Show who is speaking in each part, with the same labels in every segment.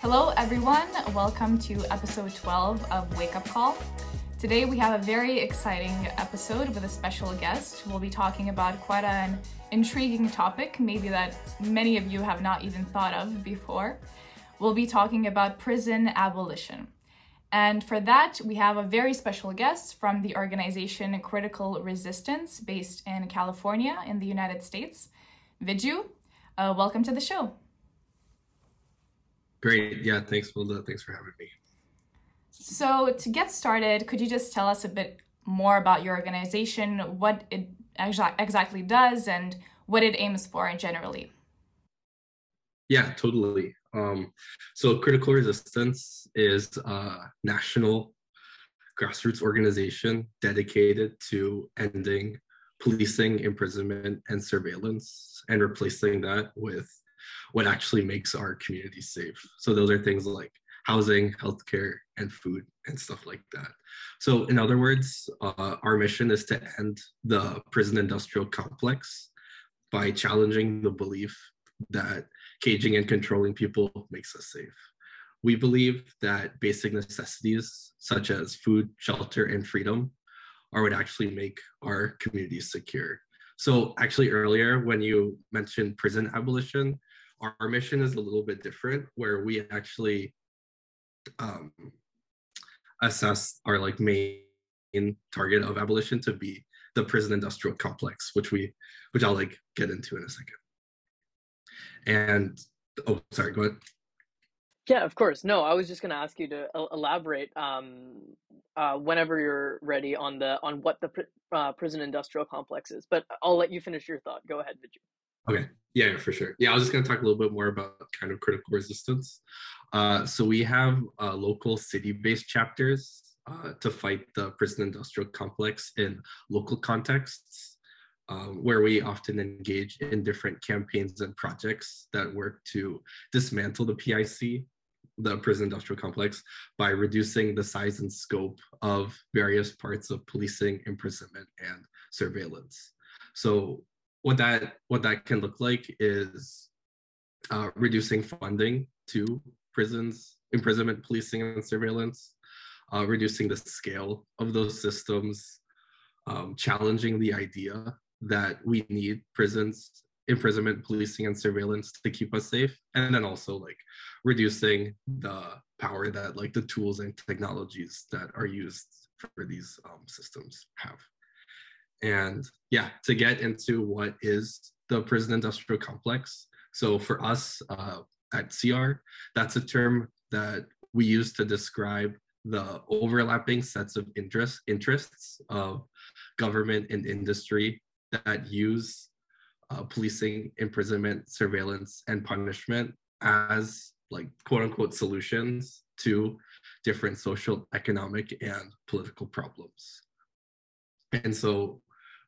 Speaker 1: Hello, everyone. Welcome to episode 12 of Wake Up Call. Today, we have a very exciting episode with a special guest. We'll be talking about quite an intriguing topic, maybe that many of you have not even thought of before. We'll be talking about prison abolition. And for that, we have a very special guest from the organization Critical Resistance, based in California in the United States. Viju, uh, welcome to the show.
Speaker 2: Great. Yeah, thanks, Milda. Thanks for having me.
Speaker 1: So, to get started, could you just tell us a bit more about your organization, what it exactly does, and what it aims for generally?
Speaker 2: Yeah, totally. Um, so, Critical Resistance is a national grassroots organization dedicated to ending policing, imprisonment, and surveillance, and replacing that with what actually makes our community safe. So those are things like housing, healthcare, and food and stuff like that. So in other words, uh, our mission is to end the prison industrial complex by challenging the belief that caging and controlling people makes us safe. We believe that basic necessities such as food, shelter, and freedom are what actually make our communities secure. So actually earlier when you mentioned prison abolition, our mission is a little bit different where we actually um, assess our like main target of abolition to be the prison industrial complex which we which i'll like get into in a second and oh sorry go ahead
Speaker 3: yeah of course no i was just going to ask you to elaborate um, uh, whenever you're ready on the on what the uh, prison industrial complex is but i'll let you finish your thought go ahead Viju.
Speaker 2: Okay. Yeah, for sure. Yeah, I was just going to talk a little bit more about kind of critical resistance. Uh, so we have uh, local city-based chapters uh, to fight the prison industrial complex in local contexts, um, where we often engage in different campaigns and projects that work to dismantle the PIC, the prison industrial complex, by reducing the size and scope of various parts of policing, imprisonment, and surveillance. So what that what that can look like is uh, reducing funding to prisons, imprisonment, policing, and surveillance, uh, reducing the scale of those systems, um, challenging the idea that we need prisons, imprisonment, policing, and surveillance to keep us safe, and then also like reducing the power that like the tools and technologies that are used for these um, systems have. And yeah, to get into what is the prison industrial complex. So for us uh, at CR, that's a term that we use to describe the overlapping sets of interest, interests of government and industry that use uh, policing, imprisonment, surveillance, and punishment as like quote unquote solutions to different social, economic, and political problems. And so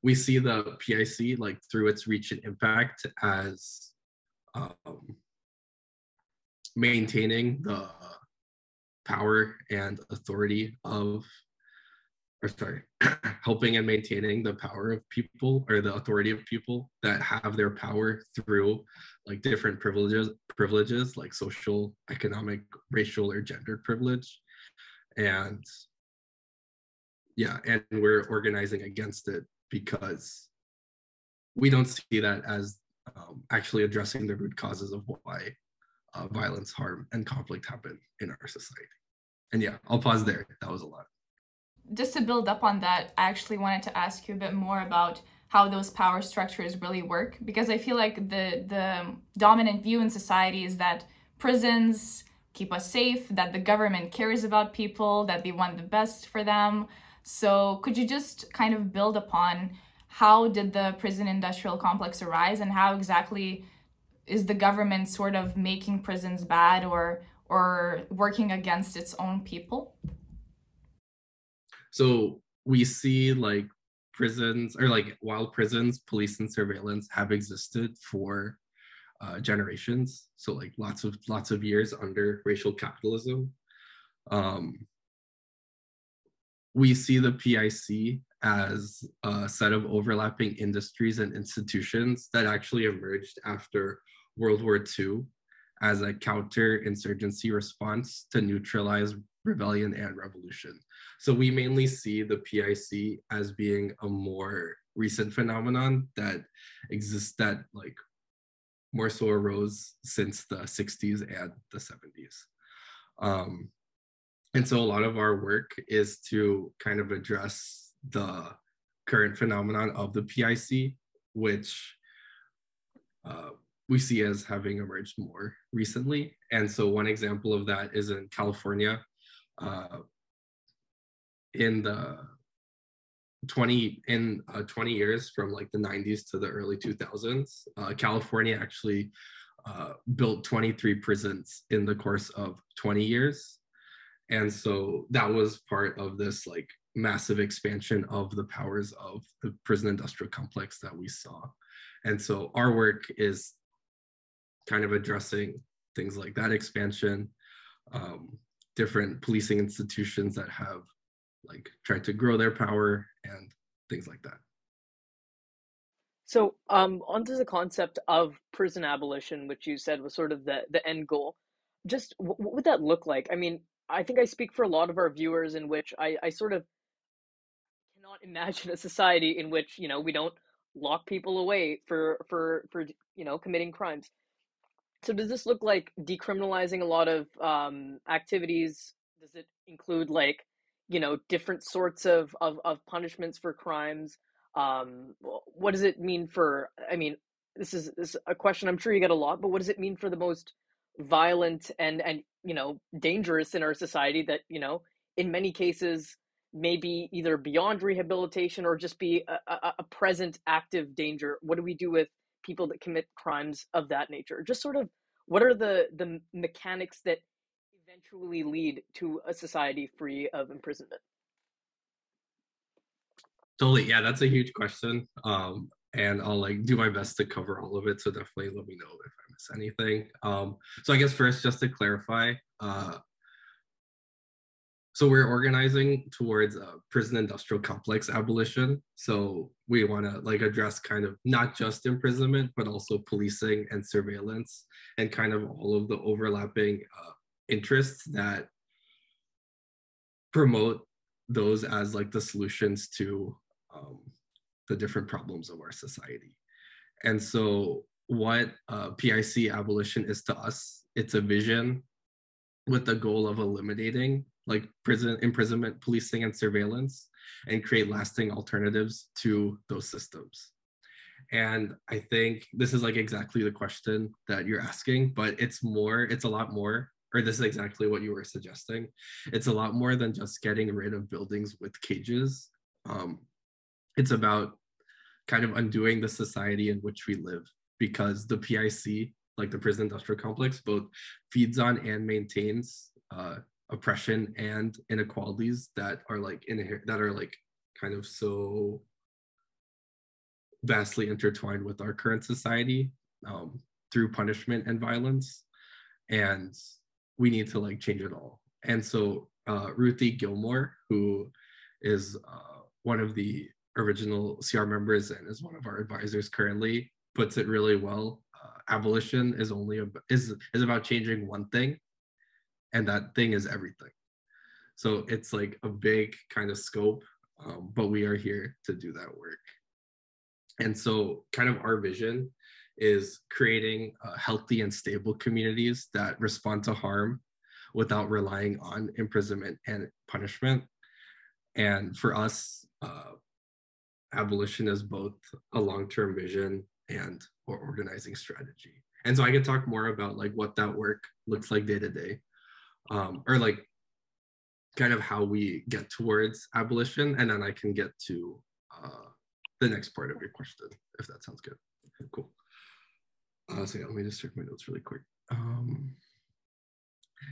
Speaker 2: we see the PIC like through its reach and impact as um, maintaining the power and authority of or sorry helping and maintaining the power of people or the authority of people that have their power through like different privileges privileges like social economic racial or gender privilege and yeah and we're organizing against it because we don't see that as um, actually addressing the root causes of why uh, violence, harm, and conflict happen in our society. And yeah, I'll pause there. That was a lot.
Speaker 1: Just to build up on that, I actually wanted to ask you a bit more about how those power structures really work because I feel like the the dominant view in society is that prisons keep us safe, that the government cares about people, that they want the best for them. So could you just kind of build upon how did the prison industrial complex arise and how exactly is the government sort of making prisons bad or or working against its own people?
Speaker 2: So we see like prisons or like while prisons, police and surveillance have existed for uh, generations. So like lots of lots of years under racial capitalism. Um, we see the PIC as a set of overlapping industries and institutions that actually emerged after World War II as a counterinsurgency response to neutralize rebellion and revolution. So we mainly see the PIC as being a more recent phenomenon that exists that like more so arose since the 60s and the 70s. Um, and so a lot of our work is to kind of address the current phenomenon of the PIC, which uh, we see as having emerged more recently. And so one example of that is in California. Uh, in the 20 in uh, 20 years from like the 90s to the early 2000s uh, california actually uh, built 23 prisons in the course of 20 years. And so that was part of this like massive expansion of the powers of the prison industrial complex that we saw. And so our work is kind of addressing things like that expansion um, different policing institutions that have like tried to grow their power and things like that
Speaker 3: So, um, onto the concept of prison abolition, which you said was sort of the the end goal. Just wh- what would that look like? I mean, I think I speak for a lot of our viewers in which I, I sort of cannot imagine a society in which, you know, we don't lock people away for for for you know committing crimes. So does this look like decriminalizing a lot of um, activities? Does it include like, you know, different sorts of, of, of punishments for crimes? Um, what does it mean for, I mean, this is, this is a question I'm sure you get a lot, but what does it mean for the most violent and, and, you know, dangerous in our society that, you know, in many cases may be either beyond rehabilitation or just be a, a, a present active danger? What do we do with people that commit crimes of that nature? Just sort of what are the the mechanics that eventually lead to a society free of imprisonment?
Speaker 2: totally yeah that's a huge question um, and i'll like do my best to cover all of it so definitely let me know if i miss anything um, so i guess first just to clarify uh, so we're organizing towards prison industrial complex abolition. So we want to like address kind of not just imprisonment but also policing and surveillance and kind of all of the overlapping uh, interests that promote those as like the solutions to um, the different problems of our society. And so what uh, pic abolition is to us it's a vision with the goal of eliminating like prison imprisonment policing and surveillance and create lasting alternatives to those systems. And i think this is like exactly the question that you're asking but it's more it's a lot more or this is exactly what you were suggesting. It's a lot more than just getting rid of buildings with cages. Um, it's about kind of undoing the society in which we live because the pic like the prison industrial complex both feeds on and maintains uh, oppression and inequalities that are like in that are like kind of so vastly intertwined with our current society um, through punishment and violence and we need to like change it all. And so uh, ruthie gilmore who is uh, one of the original cr members and is one of our advisors currently puts it really well. Uh, abolition is only a, is is about changing one thing and that thing is everything. So it's like a big kind of scope um, but we are here to do that work. And so kind of our vision is creating uh, healthy and stable communities that respond to harm without relying on imprisonment and punishment. And for us uh, abolition is both a long-term vision and or organizing strategy. And so i could talk more about like what that work looks like day to day um, or like kind of how we get towards abolition and then i can get to uh, the next part of your question if that sounds good. Cool. Uh, so yeah, let me just check my notes really quick. Um,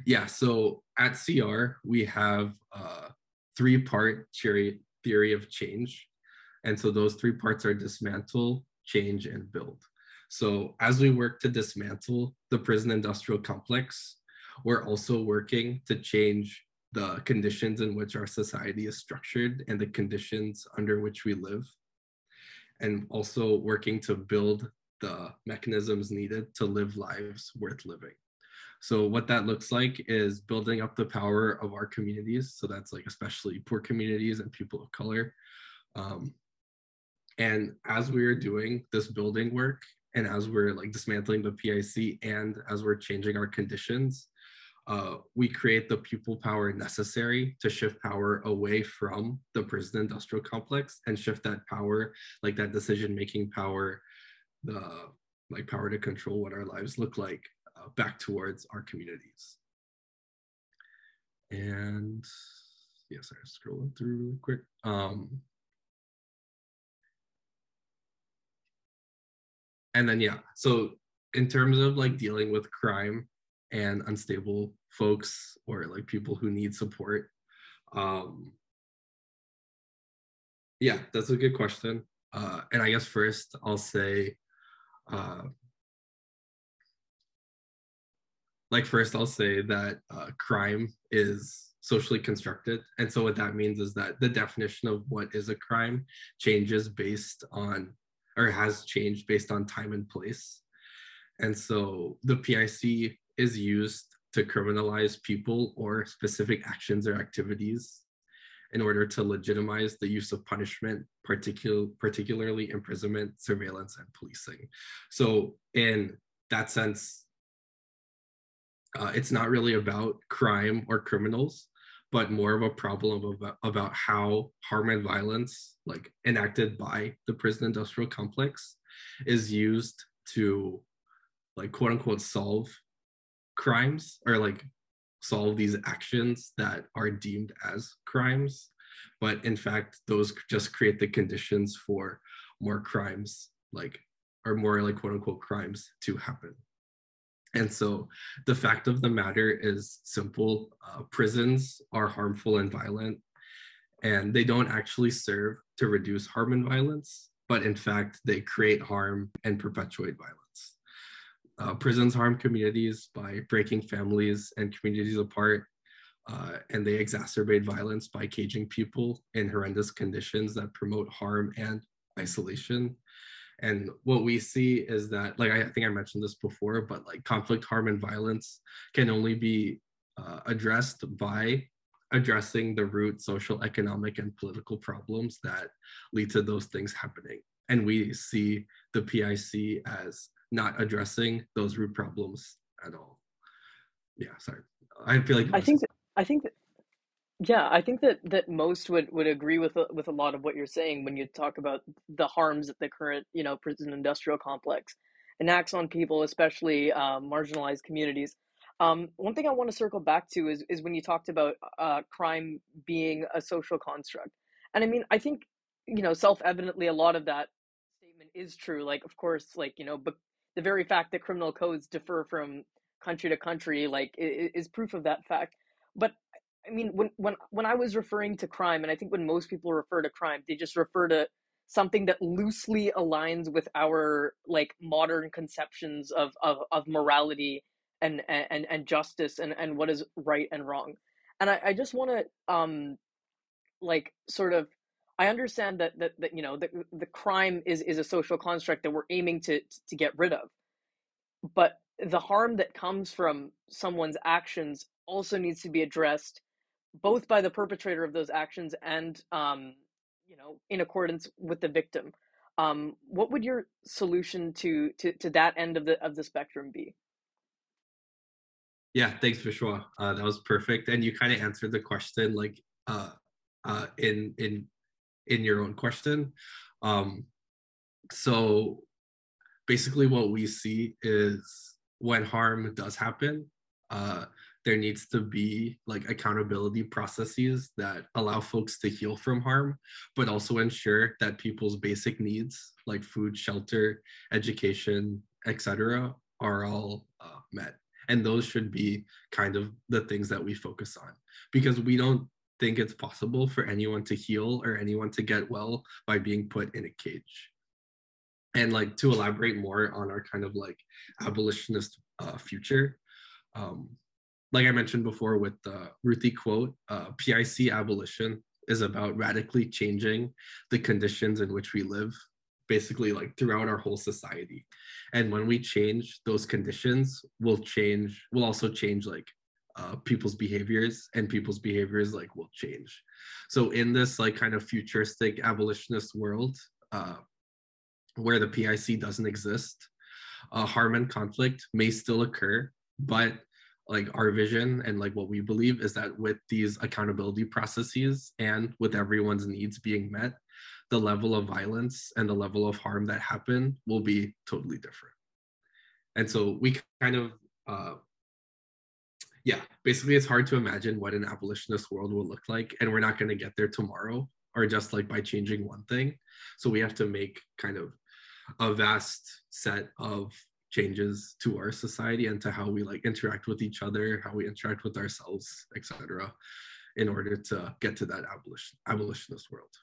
Speaker 2: yeah so at cr we have a three part theory theory of change. And so those three parts are dismantle change and build. So as we work to dismantle the prison industrial complex we're also working to change the conditions in which our society is structured and the conditions under which we live. And also working to build the mechanisms needed to live lives worth living. So what that looks like is building up the power of our communities. So that's like especially poor communities and people of color. Um, and as we are doing this building work and as we're like dismantling the pic and as we're changing our conditions uh, we create the people power necessary to shift power away from the prison industrial complex and shift that power, like that decision making power, the like power to control what our lives look like, uh, back towards our communities. And yes, I'm scrolling through really quick. Um, and then yeah, so in terms of like dealing with crime and unstable folks or like people who need support. Um yeah that's a good question. Uh and i guess first i'll say uh like first i'll say that uh, crime is socially constructed. And so what that means is that the definition of what is a crime changes based on or has changed based on time and place. And so the pic is used to criminalize people or specific actions or activities in order to legitimize the use of punishment, particular, particularly imprisonment, surveillance, and policing. So, in that sense, uh, it's not really about crime or criminals, but more of a problem about, about how harm and violence, like enacted by the prison industrial complex, is used to, like, quote unquote, solve crimes or like solve these actions that are deemed as crimes but in fact those just create the conditions for more crimes like or more like quote unquote crimes to happen. And so the fact of the matter is simple uh, prisons are harmful and violent and they don't actually serve to reduce harm and violence but in fact they create harm and perpetuate violence uh, prisons harm communities by breaking families and communities apart, uh, and they exacerbate violence by caging people in horrendous conditions that promote harm and isolation. And what we see is that, like I think I mentioned this before, but like conflict, harm, and violence can only be uh, addressed by addressing the root social, economic, and political problems that lead to those things happening. And we see the PIC as not addressing those root problems at all. Yeah, sorry. I feel like
Speaker 3: I think that, I think that yeah, I think that that most would would agree with with a lot of what you're saying when you talk about the harms that the current you know prison industrial complex enacts on people, especially uh, marginalized communities. Um, one thing I want to circle back to is is when you talked about uh, crime being a social construct, and I mean I think you know self evidently a lot of that statement is true. Like of course, like you know, but the very fact that criminal codes differ from country to country like is, proof of that fact. But i mean when when when i was referring to crime and i think when most people refer to crime they just refer to something that loosely aligns with our like modern conceptions of of, of morality and, and and justice and and what is right and wrong. And i, I just want to um like sort of I understand that that, that you know the the crime is is a social construct that we're aiming to to get rid of, but the harm that comes from someone's actions also needs to be addressed, both by the perpetrator of those actions and um, you know in accordance with the victim. Um, what would your solution to to to that end of the of the spectrum be?
Speaker 2: Yeah, thanks, Vishwa. Uh, that was perfect, and you kind of answered the question like uh, uh, in in in your own question. Um, so basically, what we see is when harm does happen, uh, there needs to be like accountability processes that allow folks to heal from harm, but also ensure that people's basic needs like food, shelter, education, etc., are all uh, met. And those should be kind of the things that we focus on because we don't think it's possible for anyone to heal or anyone to get well by being put in a cage. And like to elaborate more on our kind of like abolitionist uh, future, um, like I mentioned before with the Ruthie quote, uh, PIC abolition is about radically changing the conditions in which we live, basically like throughout our whole society. And when we change those conditions, we'll change, we'll also change like uh, people's behaviors and people's behaviors like will change. So in this like kind of futuristic abolitionist world, uh, where the PIC doesn't exist, uh, harm and conflict may still occur, but like our vision and like what we believe is that with these accountability processes and with everyone's needs being met, the level of violence and the level of harm that happen will be totally different. And so we kind of uh, yeah, basically it's hard to imagine what an abolitionist world will look like. And we're not going to get there tomorrow or just like by changing one thing. So we have to make kind of a vast set of changes to our society and to how we like interact with each other, how we interact with ourselves, etc., in order to get to that abolition abolitionist world.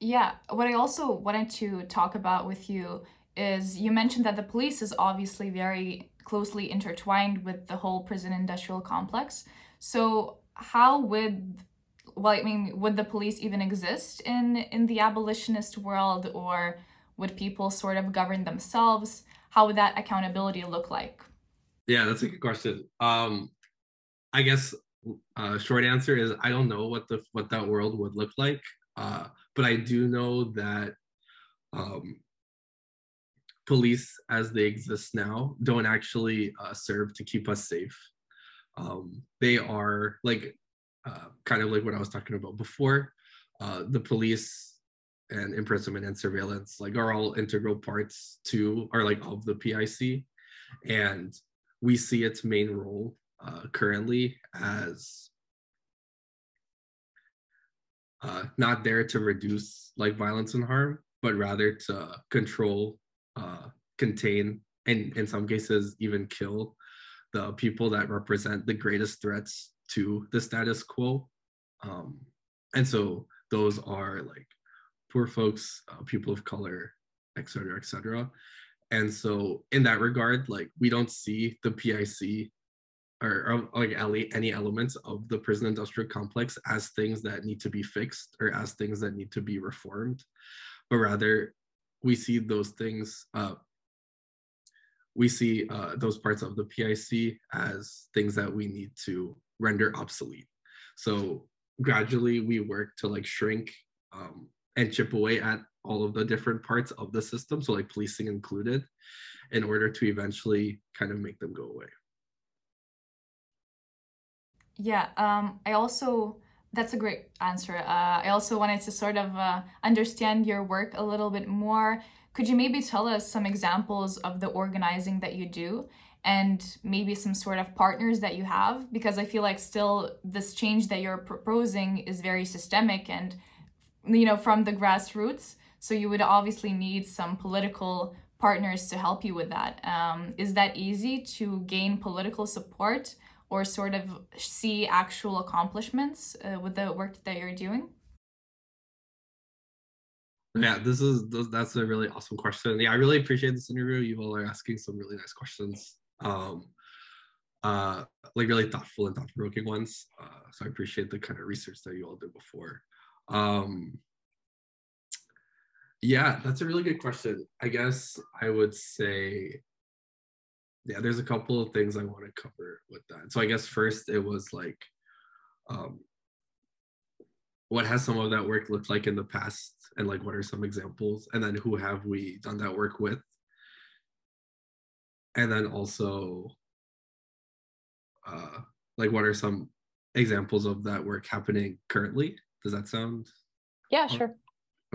Speaker 1: Yeah, what I also wanted to talk about with you is you mentioned that the police is obviously very closely intertwined with the whole prison industrial complex. So how would well I mean would the police even exist in in the abolitionist world or would people sort of govern themselves? How would that accountability look like?
Speaker 2: Yeah, that's a good question. Um I guess uh, short answer is I don't know what the what that world would look like. Uh, but I do know that um, police as they exist now don't actually uh, serve to keep us safe. Um, they are like uh, kind of like what I was talking about before. Uh, the police and imprisonment and surveillance like are all integral parts to are like of the PIC, and we see its main role uh, currently as uh, not there to reduce like violence and harm, but rather to control uh, contain and in some cases even kill the people that represent the greatest threats to the status quo. Um, and so those are like poor folks uh, people of color et cetera et cetera. And so in that regard like we don't see the pic or, or like any elements of the prison industrial complex as things that need to be fixed or as things that need to be reformed but rather we see those things uh, we see uh, those parts of the PIC as things that we need to render obsolete. So gradually we work to like shrink um, and chip away at all of the different parts of the system, so like policing included, in order to eventually kind of make them go away.
Speaker 1: Yeah, um, I also that's a great answer. Uh, I also wanted to sort of uh, understand your work a little bit more could you maybe tell us some examples of the organizing that you do and maybe some sort of partners that you have? Because I feel like still this change that you're proposing is very systemic and, you know, from the grassroots. So you would obviously need some political partners to help you with that. Um, is that easy to gain political support or sort of see actual accomplishments uh, with the work that you're doing?
Speaker 2: Yeah, this is that's a really awesome question. Yeah, I really appreciate this interview. You all are asking some really nice questions. Um, uh, like really thoughtful and thought-provoking ones. Uh, so I appreciate the kind of research that you all did before. Um, yeah, that's a really good question. I guess I would say, yeah, there's a couple of things I want to cover with that. So I guess first it was like, um, what has some of that work looked like in the past? And like what are some examples? And then who have we done that work with? And then also uh like what are some examples of that work happening currently? Does that sound
Speaker 3: yeah sure.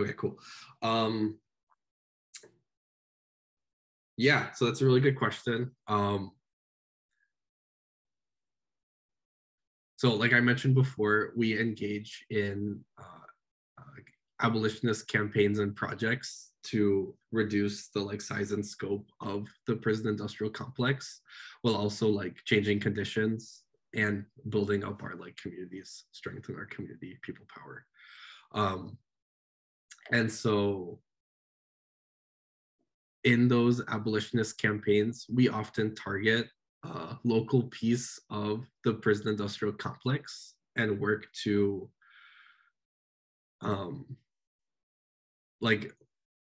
Speaker 2: Okay cool. Um yeah so that's a really good question um So, like I mentioned before, we engage in uh, uh, abolitionist campaigns and projects to reduce the like size and scope of the prison industrial complex, while also like changing conditions and building up our like communities, strengthen our community people power. Um, and so in those abolitionist campaigns, we often target uh, local piece of the prison industrial complex and work to um like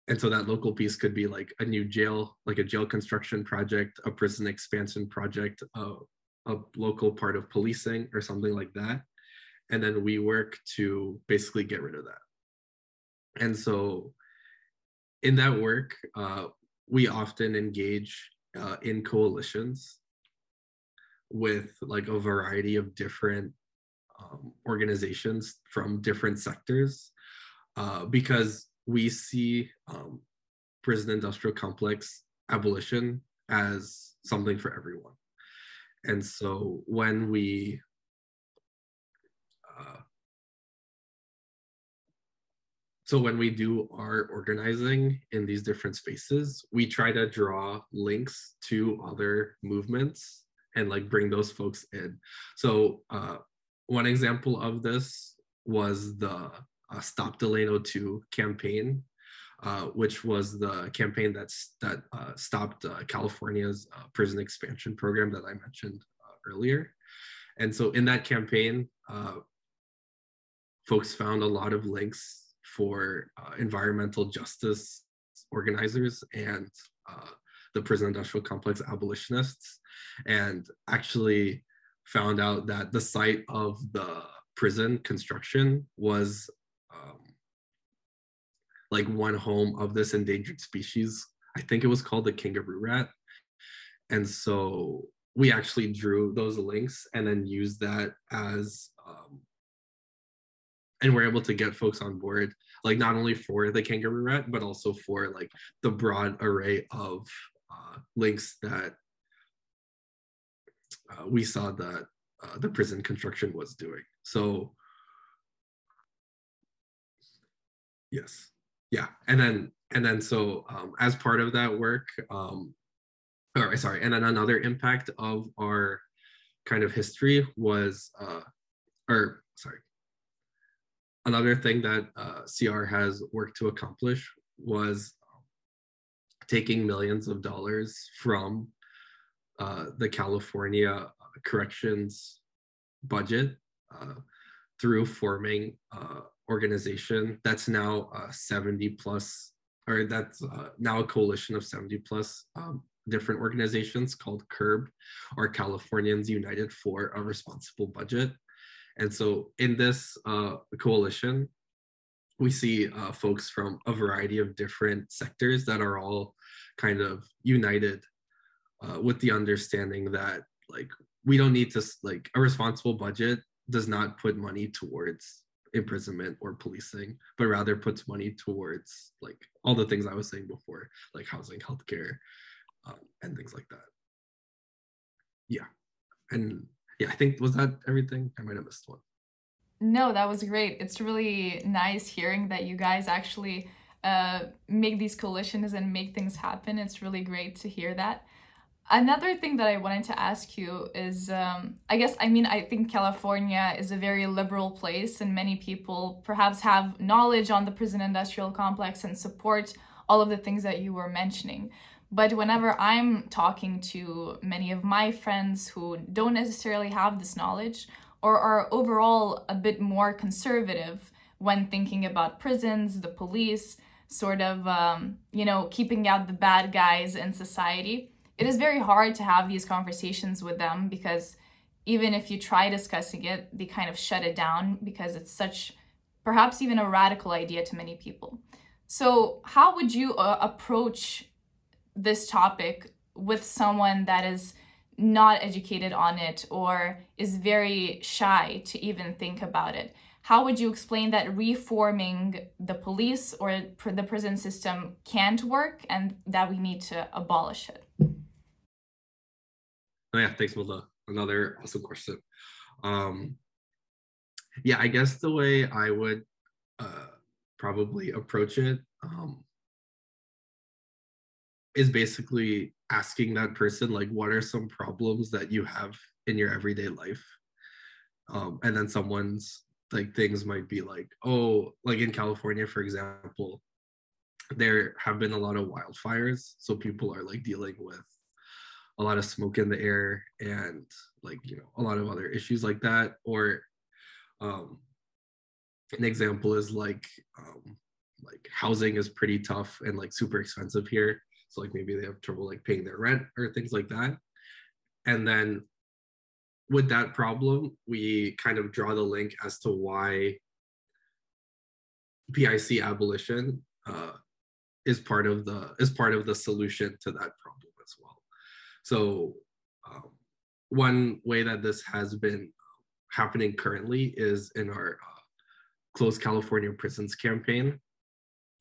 Speaker 2: and so that local piece could be like a new jail like a jail construction project a prison expansion project a, a local part of policing or something like that. And then we work to basically get rid of that. And so in that work uh, we often engage uh, in coalitions with like a variety of different um, organizations from different sectors uh, because we see um, prison industrial complex abolition as something for everyone. And so when we uh, so when we do our organizing in these different spaces, we try to draw links to other movements and like bring those folks in. So uh, one example of this was the uh, Stop Delano 2 campaign, uh, which was the campaign that's, that uh, stopped uh, California's uh, prison expansion program that I mentioned uh, earlier. And so in that campaign, folks found a lot of links for environmental justice organizers and the prison industrial complex abolitionists and actually found out that the site of the prison construction was um, like one home of this endangered species. I think it was called the kangaroo rat. And so we actually drew those links and then used that as, um, and we're able to get folks on board, like not only for the kangaroo rat, but also for like the broad array of uh, links that uh, we saw that uh, the prison construction was doing. So yes, yeah, and then and then so um, as part of that work, um, or sorry, and then another impact of our kind of history was, uh, or sorry, another thing that uh, CR has worked to accomplish was taking millions of dollars from uh, the California corrections budget uh, through forming uh, organization that's now uh, 70 plus, or that's uh, now a coalition of 70 plus um, different organizations called CURB, or Californians United for a Responsible Budget. And so in this uh, coalition, we see uh, folks from a variety of different sectors that are all kind of united uh, with the understanding that like we don't need to like a responsible budget does not put money towards imprisonment or policing, but rather puts money towards like all the things I was saying before, like housing, healthcare, um, and things like that. Yeah, and yeah, I think was that everything? I might have missed one.
Speaker 1: No, that was great. It's really nice hearing that you guys actually uh, make these coalitions and make things happen. It's really great to hear that. Another thing that I wanted to ask you is um, I guess, I mean, I think California is a very liberal place, and many people perhaps have knowledge on the prison industrial complex and support all of the things that you were mentioning. But whenever I'm talking to many of my friends who don't necessarily have this knowledge or are overall a bit more conservative when thinking about prisons, the police, sort of, um, you know, keeping out the bad guys in society it is very hard to have these conversations with them because even if you try discussing it, they kind of shut it down because it's such, perhaps even a radical idea to many people. So, how would you uh, approach this topic with someone that is not educated on it or is very shy to even think about it? How would you explain that reforming the police or the prison system can't work and that we need to abolish it?
Speaker 2: Oh yeah, thanks, Milda. Another awesome question. Um, yeah, I guess the way I would uh, probably approach it um, is basically asking that person like, what are some problems that you have in your everyday life? Um, and then someone's like things might be like, oh, like in California, for example, there have been a lot of wildfires, so people are like dealing with a lot of smoke in the air and like you know a lot of other issues like that. Or um, an example is like um, like housing is pretty tough and like super expensive here so like maybe they have trouble like paying their rent or things like that. And then with that problem we kind of draw the link as to why pic abolition uh, is part of the is part of the solution to that problem as well. So um, one way that this has been happening currently is in our uh, close california prisons campaign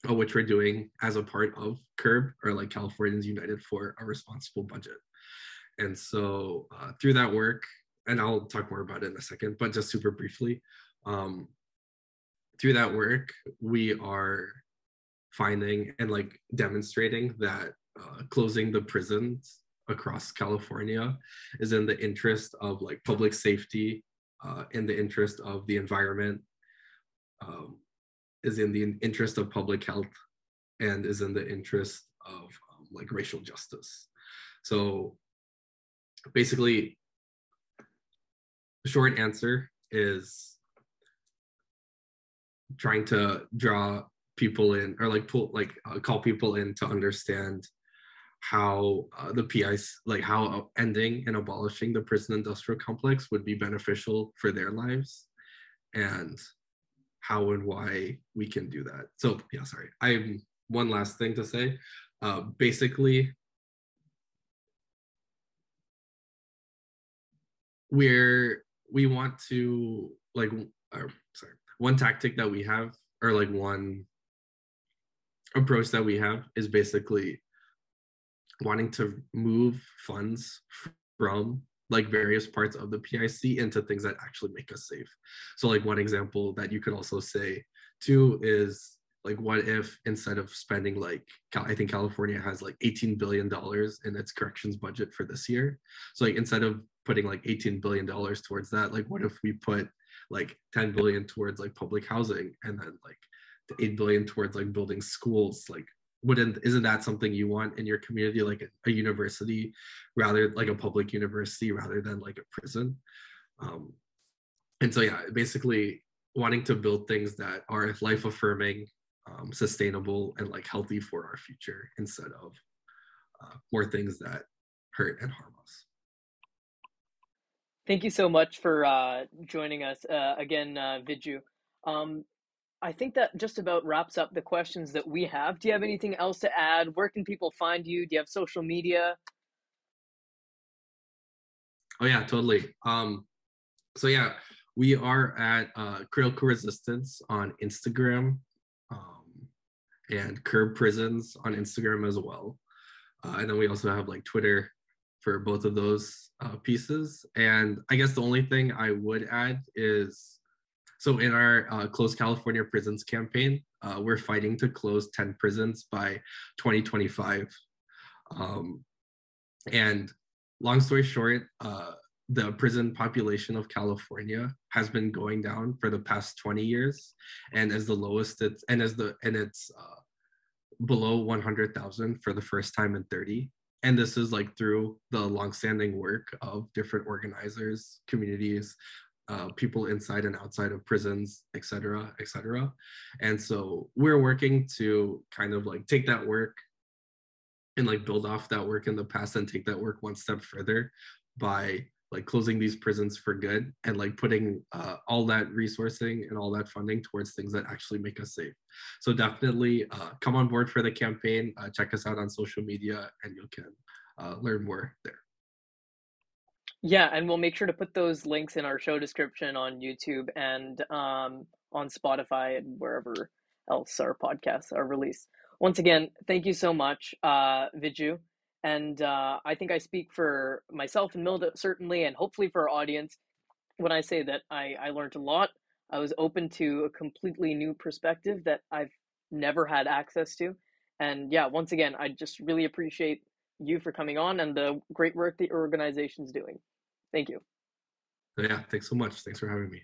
Speaker 2: uh, which we're doing as a part of CURB or like Californians United for a Responsible Budget. And so uh, through that work, and I'll talk more about it in a second, but just super briefly, um, through that work, we are finding and like demonstrating that uh, closing the prisons across California is in the interest of like public safety, uh, in the interest of the environment, um, is in the interest of public health and is in the interest of um, like racial justice. So basically, the short answer is trying to draw people in or like pull like uh, call people in to understand how uh, the PIs like how ending and abolishing the prison industrial complex would be beneficial for their lives and how and why we can do that. So yeah, sorry. I have one last thing to say. Uh, basically, we're we want to like or, sorry one tactic that we have or like one approach that we have is basically wanting to move funds from like various parts of the PIC into things that actually make us safe. So like one example that you could also say too is like what if instead of spending like I think California has like 18 billion dollars in its corrections budget for this year. So like instead of putting like 18 billion dollars towards that, like what if we put like 10 billion towards like public housing and then like the 8 billion towards like building schools like wouldn't isn't that something you want in your community like a, a university rather like a public university rather than like a prison? Um, and so yeah basically wanting to build things that are life affirming um, sustainable and like healthy for our future instead of uh, more things that hurt and harm us.
Speaker 3: Thank you so much for uh, joining us uh, again uh, Viju. Um, I think that just about wraps up the questions that we have. Do you have anything else to add? Where can people find you? Do you have social media?
Speaker 2: Oh yeah, totally. Um, so yeah, we are at uh, Critical Resistance on Instagram, um, and CURB Prisons on Instagram as well. Uh, and then we also have like Twitter for both of those uh, pieces. And I guess the only thing I would add is so in our uh, Close California Prisons campaign, uh, we're fighting to close 10 prisons by 2025. Um, and long story short, uh, the prison population of California has been going down for the past 20 years, and as the lowest it's and as the and it's uh, below 100,000 for the first time in 30. And this is like through the longstanding work of different organizers, communities, uh, people inside and outside of prisons, et cetera, et cetera. And so we're working to kind of like take that work and like build off that work in the past and take that work one step further by like closing these prisons for good and like putting uh, all that resourcing and all that funding towards things that actually make us safe. So definitely uh, come on board for the campaign. Uh, check us out on social media and you can uh, learn more there.
Speaker 3: Yeah, and we'll make sure to put those links in our show description on YouTube and um, on Spotify and wherever else our podcasts are released. Once again, thank you so much, uh, Viju. And uh, I think I speak for myself and Milda, certainly, and hopefully for our audience, when I say that I, I learned a lot. I was open to a completely new perspective that I've never had access to. And yeah, once again, I just really appreciate you for coming on and the great work the organization's doing. Thank you.
Speaker 2: Yeah, thanks so much. Thanks for having me.